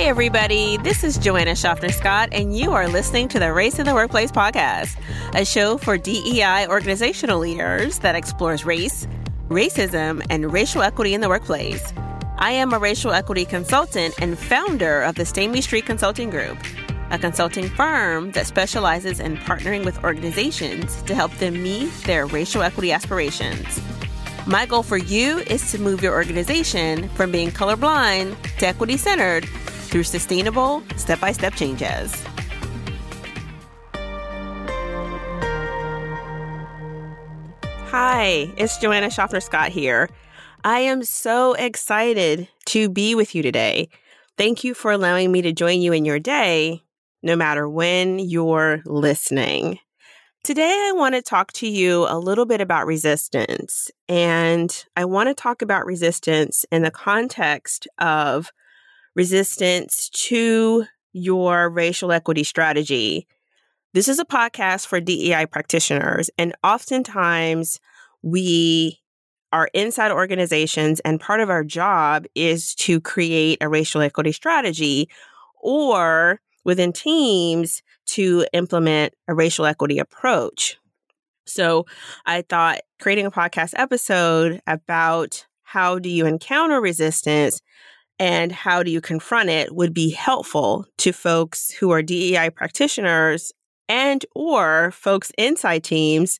Hey, everybody, this is Joanna Schaffner Scott, and you are listening to the Race in the Workplace podcast, a show for DEI organizational leaders that explores race, racism, and racial equity in the workplace. I am a racial equity consultant and founder of the Stamey Street Consulting Group, a consulting firm that specializes in partnering with organizations to help them meet their racial equity aspirations. My goal for you is to move your organization from being colorblind to equity centered through sustainable, step by step changes. Hi, it's Joanna Schaffner Scott here. I am so excited to be with you today. Thank you for allowing me to join you in your day, no matter when you're listening. Today, I want to talk to you a little bit about resistance. And I want to talk about resistance in the context of resistance to your racial equity strategy. This is a podcast for DEI practitioners, and oftentimes we are inside organizations, and part of our job is to create a racial equity strategy or within teams to implement a racial equity approach. So I thought creating a podcast episode about how do you encounter resistance and how do you confront it would be helpful to folks who are DEI practitioners and or folks inside teams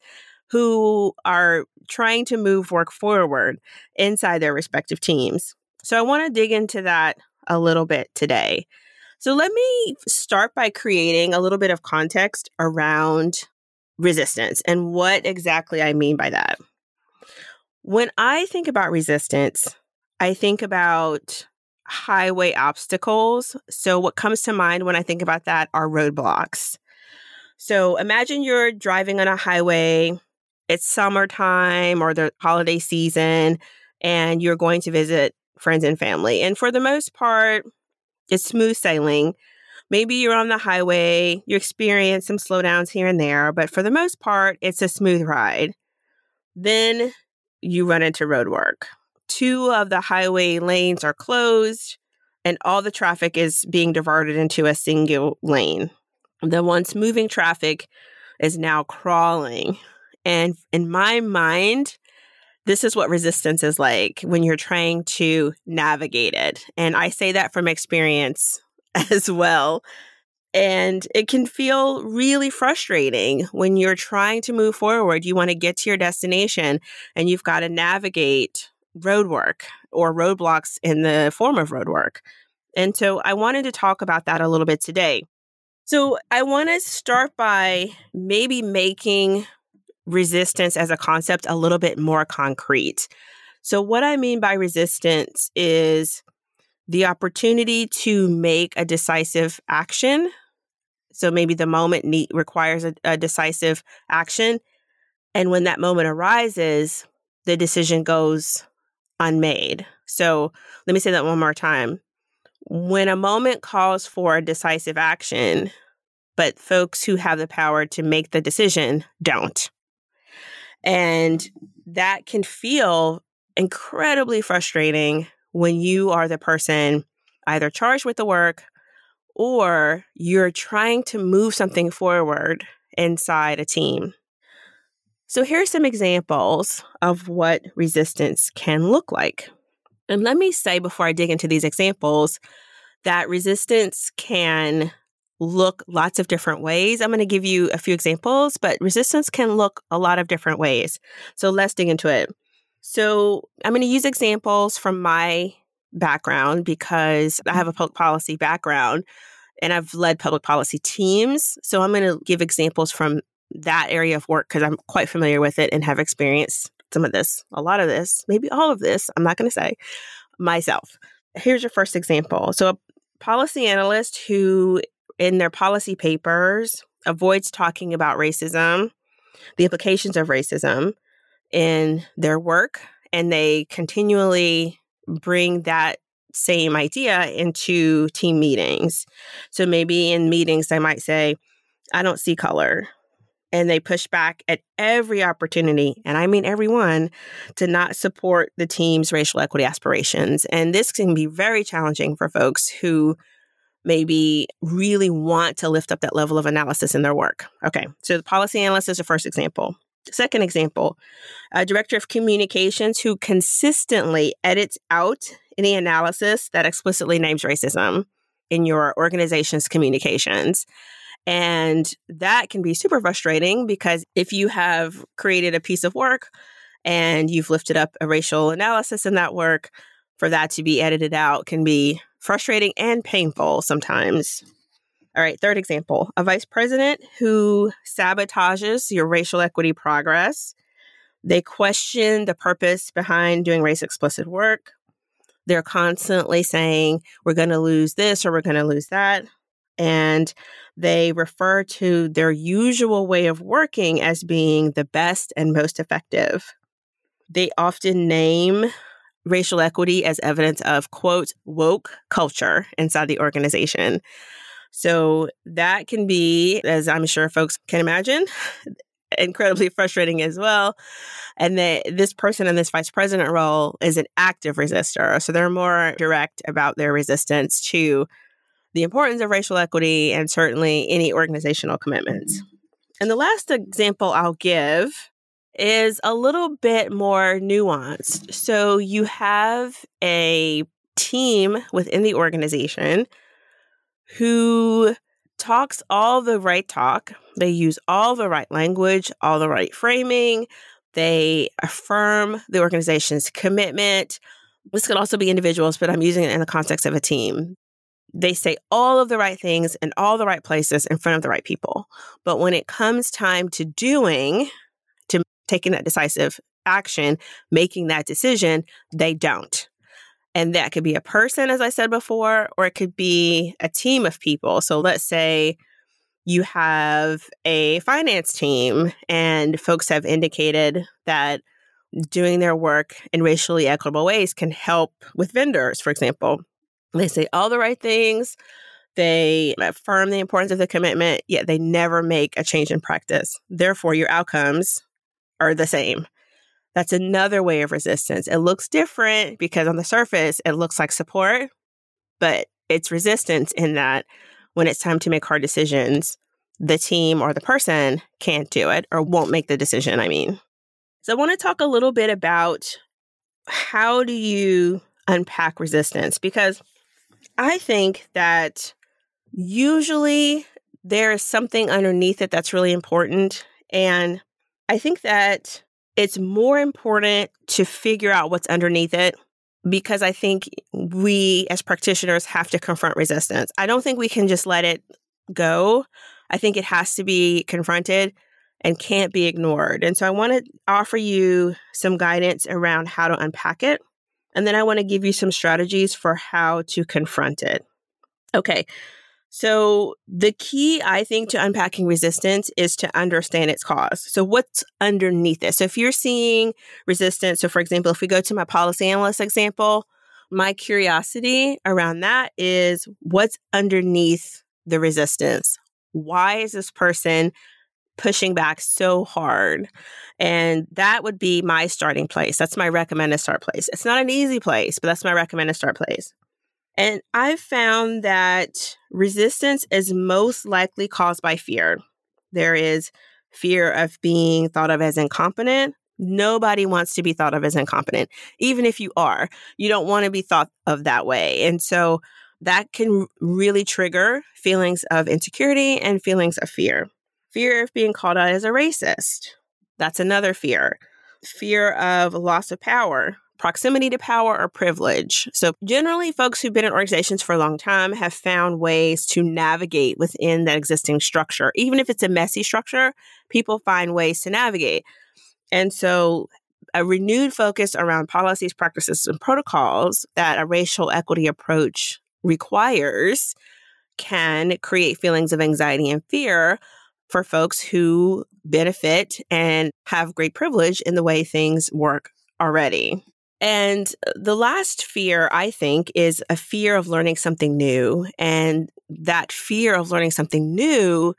who are trying to move work forward inside their respective teams. So I want to dig into that a little bit today. So let me start by creating a little bit of context around resistance and what exactly I mean by that. When I think about resistance, I think about highway obstacles. So, what comes to mind when I think about that are roadblocks. So, imagine you're driving on a highway, it's summertime or the holiday season, and you're going to visit friends and family. And for the most part, it's smooth sailing. Maybe you're on the highway, you experience some slowdowns here and there, but for the most part, it's a smooth ride. Then you run into road work two of the highway lanes are closed and all the traffic is being diverted into a single lane. The once moving traffic is now crawling. And in my mind, this is what resistance is like when you're trying to navigate it. And I say that from experience as well. And it can feel really frustrating when you're trying to move forward. You want to get to your destination and you've got to navigate road work or roadblocks in the form of road work. And so I wanted to talk about that a little bit today. So I want to start by maybe making resistance as a concept a little bit more concrete. So, what I mean by resistance is the opportunity to make a decisive action. So, maybe the moment need, requires a, a decisive action. And when that moment arises, the decision goes unmade. So let me say that one more time. When a moment calls for decisive action, but folks who have the power to make the decision don't. And that can feel incredibly frustrating when you are the person either charged with the work or you're trying to move something forward inside a team. So, here are some examples of what resistance can look like. And let me say before I dig into these examples that resistance can look lots of different ways. I'm going to give you a few examples, but resistance can look a lot of different ways. So, let's dig into it. So, I'm going to use examples from my background because I have a public policy background and I've led public policy teams. So, I'm going to give examples from that area of work because I'm quite familiar with it and have experienced some of this, a lot of this, maybe all of this. I'm not going to say myself. Here's your first example. So, a policy analyst who, in their policy papers, avoids talking about racism, the implications of racism in their work, and they continually bring that same idea into team meetings. So maybe in meetings, they might say, I don't see color and they push back at every opportunity, and I mean everyone, to not support the team's racial equity aspirations. And this can be very challenging for folks who maybe really want to lift up that level of analysis in their work. Okay, so the policy analyst is the first example. Second example, a director of communications who consistently edits out any analysis that explicitly names racism in your organization's communications. And that can be super frustrating because if you have created a piece of work and you've lifted up a racial analysis in that work, for that to be edited out can be frustrating and painful sometimes. All right, third example a vice president who sabotages your racial equity progress. They question the purpose behind doing race explicit work. They're constantly saying, we're going to lose this or we're going to lose that. And they refer to their usual way of working as being the best and most effective. They often name racial equity as evidence of, quote, woke culture inside the organization. So that can be, as I'm sure folks can imagine, incredibly frustrating as well. And that this person in this vice president role is an active resistor. So they're more direct about their resistance to the importance of racial equity and certainly any organizational commitments. Mm-hmm. And the last example I'll give is a little bit more nuanced. So you have a team within the organization who talks all the right talk. They use all the right language, all the right framing. They affirm the organization's commitment. This could also be individuals, but I'm using it in the context of a team. They say all of the right things in all the right places in front of the right people. But when it comes time to doing, to taking that decisive action, making that decision, they don't. And that could be a person, as I said before, or it could be a team of people. So let's say you have a finance team and folks have indicated that doing their work in racially equitable ways can help with vendors, for example. They say all the right things, they affirm the importance of the commitment, yet they never make a change in practice. Therefore, your outcomes are the same. That's another way of resistance. It looks different because on the surface, it looks like support, but it's resistance in that when it's time to make hard decisions, the team or the person can't do it or won't make the decision, I mean. So I want to talk a little bit about how do you unpack resistance because I think that usually there is something underneath it that's really important and I think that it's more important to figure out what's underneath it because I think we as practitioners have to confront resistance. I don't think we can just let it go. I think it has to be confronted and can't be ignored. And so I want to offer you some guidance around how to unpack it. And then I want to give you some strategies for how to confront it. Okay. So, the key, I think, to unpacking resistance is to understand its cause. So, what's underneath it? So, if you're seeing resistance, so for example, if we go to my policy analyst example, my curiosity around that is what's underneath the resistance? Why is this person pushing back so hard? And that would be my starting place. That's my recommended start place. It's not an easy place, but that's my recommended start place. And I've found that resistance is most likely caused by fear. There is fear of being thought of as incompetent. Nobody wants to be thought of as incompetent. Even if you are, you don't want to be thought of that way. And so that can really trigger feelings of insecurity and feelings of fear. Fear of being called out as a racist. That's another fear. Fear of loss of power proximity to power or privilege. So, generally, folks who've been in organizations for a long time have found ways to navigate within that existing structure. Even if it's a messy structure, people find ways to navigate. And so, a renewed focus around policies, practices, and protocols that a racial equity approach requires can create feelings of anxiety and fear for folks who benefit and have great privilege in the way things work already. And uh, the last fear, I think, is a fear of learning something new. And that fear of learning something new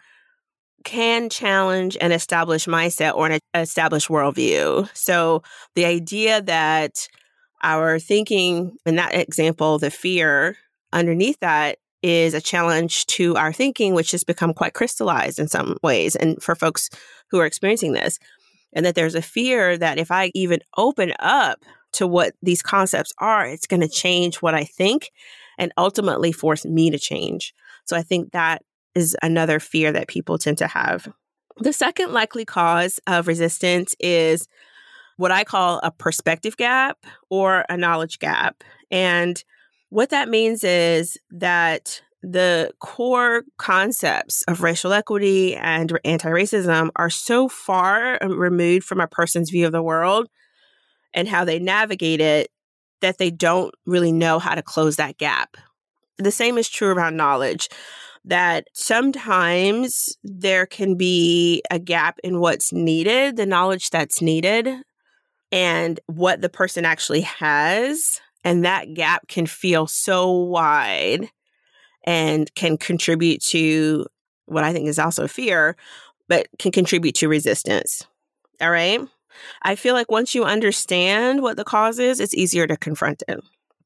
can challenge an established mindset or an established worldview. So the idea that our thinking, in that example, the fear underneath that is a challenge to our thinking, which has become quite crystallized in some ways. And for folks who are experiencing this, and that there's a fear that if I even open up to what these concepts are, it's going to change what I think and ultimately force me to change. So I think that is another fear that people tend to have. The second likely cause of resistance is what I call a perspective gap or a knowledge gap. And what that means is that the core concepts of racial equity and anti racism are so far um, removed from a person's view of the world and how they navigate it that they don't really know how to close that gap. The same is true around knowledge, that sometimes there can be a gap in what's needed, the knowledge that's needed, and what the person actually has. And that gap can feel so wide and can contribute to what I think is also fear, but can contribute to resistance. All right. I feel like once you understand what the cause is, it's easier to confront it.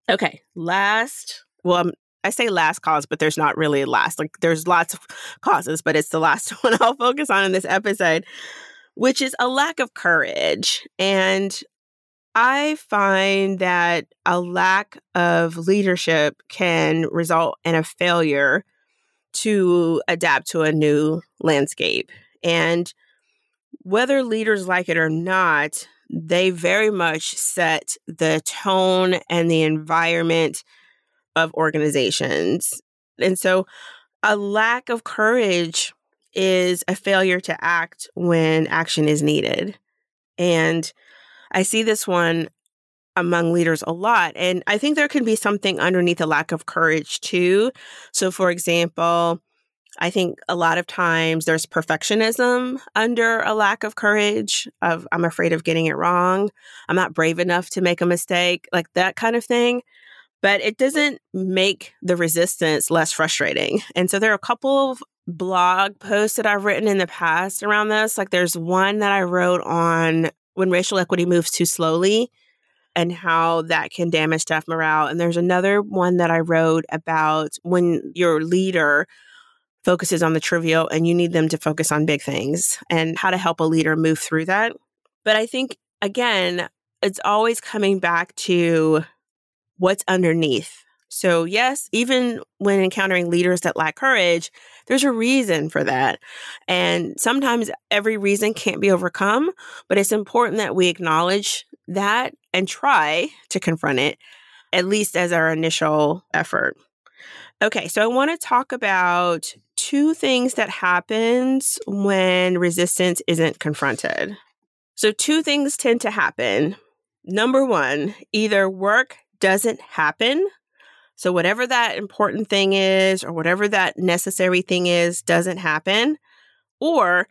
Okay. Last, well, I'm, I say last cause, but there's not really last. Like there's lots of causes, but it's the last one I'll focus on in this episode, which is a lack of courage. And I find that a lack of leadership can result in a failure to adapt to a new landscape. And whether leaders like it or not, they very much set the tone and the environment of organizations. And so a lack of courage is a failure to act when action is needed. And I see this one among leaders a lot. And I think there can be something underneath a lack of courage too. So, for example, I think a lot of times there's perfectionism under a lack of courage of I'm afraid of getting it wrong. I'm not brave enough to make a mistake, like that kind of thing. But it doesn't make the resistance less frustrating. And so there are a couple of blog posts that I've written in the past around this. Like there's one that I wrote on when racial equity moves too slowly and how that can damage staff morale. And there's another one that I wrote about when your leader focuses on the trivial and you need them to focus on big things and how to help a leader move through that. But I think, again, it's always coming back to what's underneath so, yes, even when encountering leaders that lack courage, there's a reason for that. And sometimes every reason can't be overcome, but it's important that we acknowledge that and try to confront it, at least as our initial effort. Okay, so I want to talk about two things that happens when resistance isn't confronted. So two things tend to happen. Number 1, either work doesn't happen so, whatever that important thing is, or whatever that necessary thing is, doesn't happen, or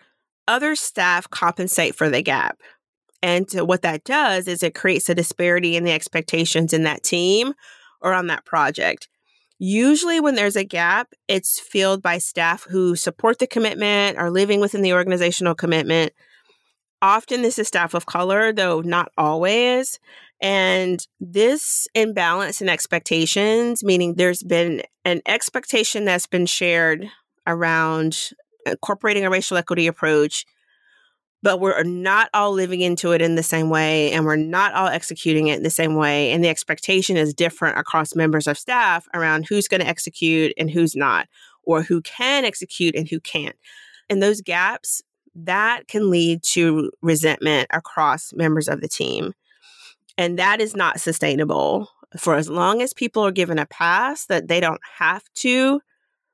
other staff compensate for the gap. And what that does is it creates a disparity in the expectations in that team or on that project. Usually, when there's a gap, it's filled by staff who support the commitment, are living within the organizational commitment. Often, this is staff of color, though not always. And this imbalance in expectations, meaning there's been an expectation that's been shared around incorporating a racial equity approach, but we're not all living into it in the same way and we're not all executing it in the same way. And the expectation is different across members of staff around who's going to execute and who's not, or who can execute and who can't. And those gaps, that can lead to resentment across members of the team. And that is not sustainable for as long as people are given a pass that they don't have to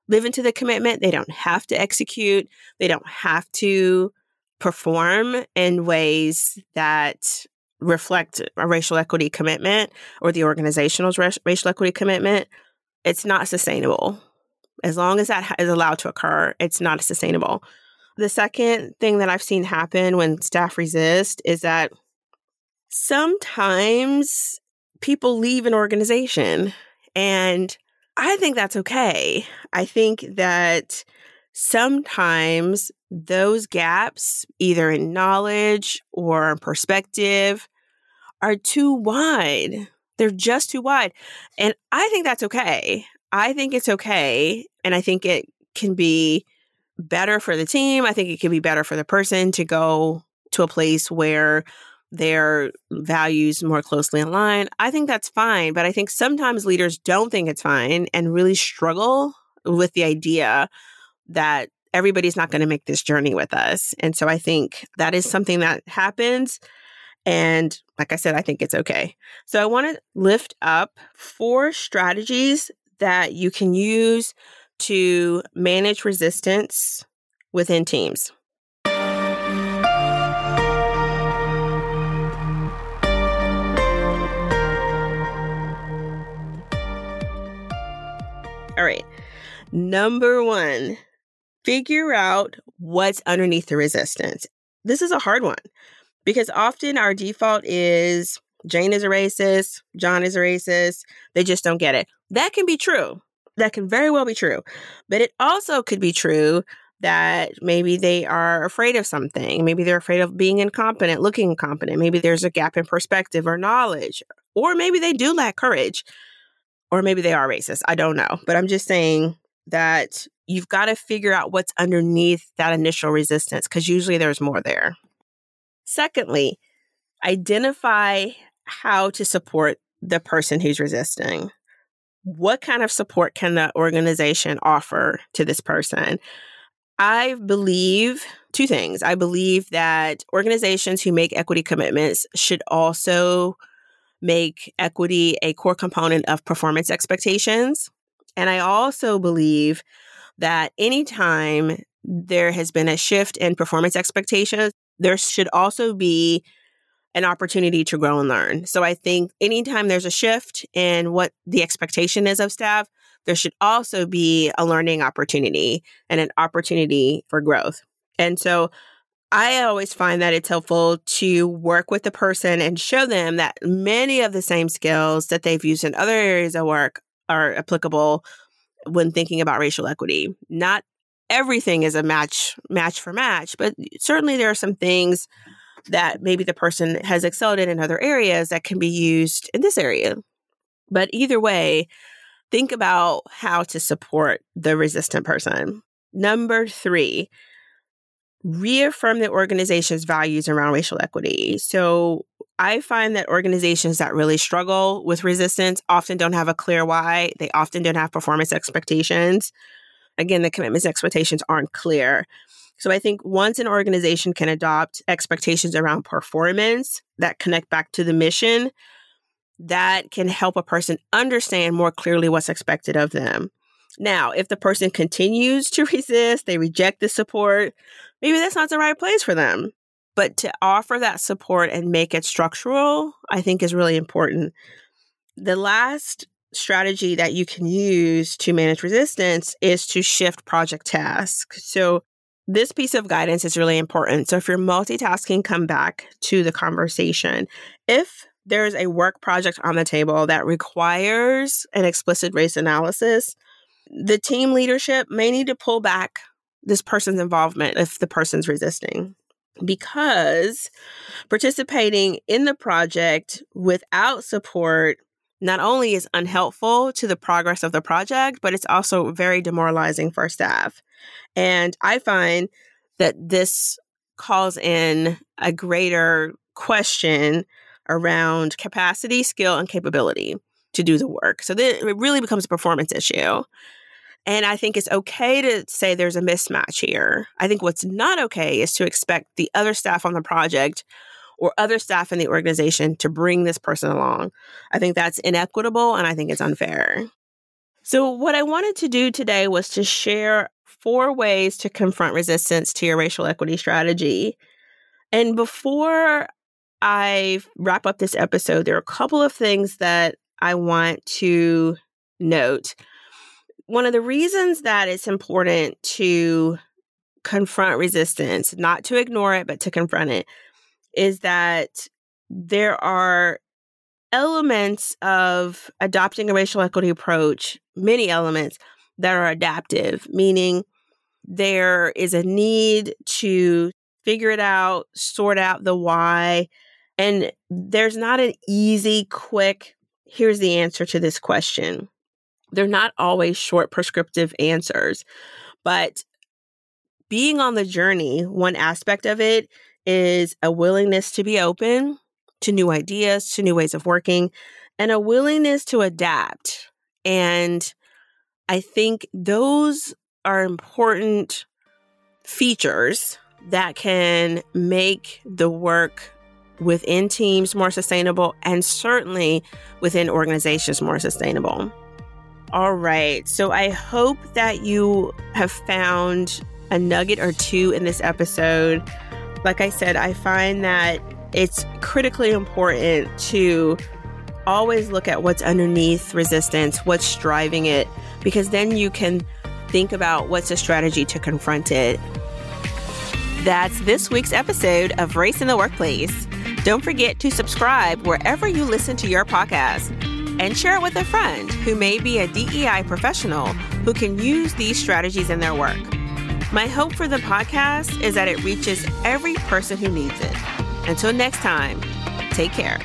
live into the commitment, they don't have to execute, they don't have to perform in ways that reflect a racial equity commitment or the organizational's racial equity commitment, it's not sustainable. As long as that is allowed to occur, it's not sustainable. The second thing that I've seen happen when staff resist is that sometimes people leave an organization and I think that's okay. I think that sometimes those gaps, either in knowledge or perspective, are too wide. They're just too wide. And I think that's okay. I think it's okay. And I think it can be better for the team. I think it can be better for the person to go to a place where their values more closely align. I think that's fine. But I think sometimes leaders don't think it's fine and really struggle with the idea that everybody's not going to make this journey with us. And so I think that is something that happens. And like I said, I think it's okay. So I want to lift up four strategies that you can use to manage resistance within teams. All right. Number one, figure out what's underneath the resistance. This is a hard one because often our default is Jane is a racist, John is a racist. They just don't get it. That can be true. That can very well be true. But it also could be true that maybe they are afraid of something. Maybe they're afraid of being incompetent, looking incompetent. Maybe there's a gap in perspective or knowledge. Or maybe they do lack courage. Or maybe they are racist. I don't know. But I'm just saying that you've got to figure out what's underneath that initial resistance because usually there's more there. Secondly, identify how to support the person who's resisting. What kind of support can the organization offer to this person? I believe two things. I believe that organizations who make equity commitments should also make equity a core component of performance expectations. And I also believe that anytime there has been a shift in performance expectations, there should also be an opportunity to grow and learn. So I think anytime there's a shift in what the expectation is of staff, there should also be a learning opportunity and an opportunity for growth. And so I always find that it's helpful to work with the person and show them that many of the same skills that they've used in other areas of work are applicable when thinking about racial equity. Not everything is a match match for match, but certainly there are some things that maybe the person has excelled in in other areas that can be used in this area. But either way, think about how to support the resistant person. Number three, reaffirm the organization's values around racial equity. So I find that organizations that really struggle with resistance often don't have a clear why. They often don't have performance expectations. Again, the commitments expectations aren't clear. So I think once an organization can adopt expectations around performance that connect back to the mission, that can help a person understand more clearly what's expected of them. Now, if the person continues to resist, they reject the support, maybe that's not the right place for them. But to offer that support and make it structural, I think is really important. The last strategy that you can use to manage resistance is to shift project tasks. So this piece of guidance is really important. So if you're multitasking, come back to the conversation. If there's a work project on the table that requires an explicit race analysis, the team leadership may need to pull back this person's involvement if the person's resisting. Because participating in the project without support not only is unhelpful to the progress of the project, but it's also very demoralizing for staff. And I find that this calls in a greater question around capacity, skill, and capability to do the work. So it really becomes a performance issue. And I think it's okay to say there's a mismatch here. I think what's not okay is to expect the other staff on the project or other staff in the organization to bring this person along. I think that's inequitable and I think it's unfair. So, what I wanted to do today was to share four ways to confront resistance to your racial equity strategy. And before I wrap up this episode, there are a couple of things that I want to note. One of the reasons that it's important to confront resistance, not to ignore it, but to confront it, is that there are elements of adopting a racial equity approach, many elements that are adaptive, meaning there is a need to figure it out, sort out the why. And there's not an easy, quick, here's the answer to this question. They're not always short prescriptive answers. But being on the journey, one aspect of it is a willingness to be open to new ideas, to new ways of working, and a willingness to adapt. And I think those are important features that can make the work within teams more sustainable and certainly within organizations more sustainable. All right. So I hope that you have found a nugget or two in this episode. Like I said, I find that it's critically important to always look at what's underneath resistance, what's driving it, because then you can think about what's a strategy to confront it. That's this week's episode of Race in the Workplace. Don't forget to subscribe wherever you listen to your podcast and share it with a friend who may be a DEI professional who can use these strategies in their work. My hope for the podcast is that it reaches every person who needs it. Until next time, take care.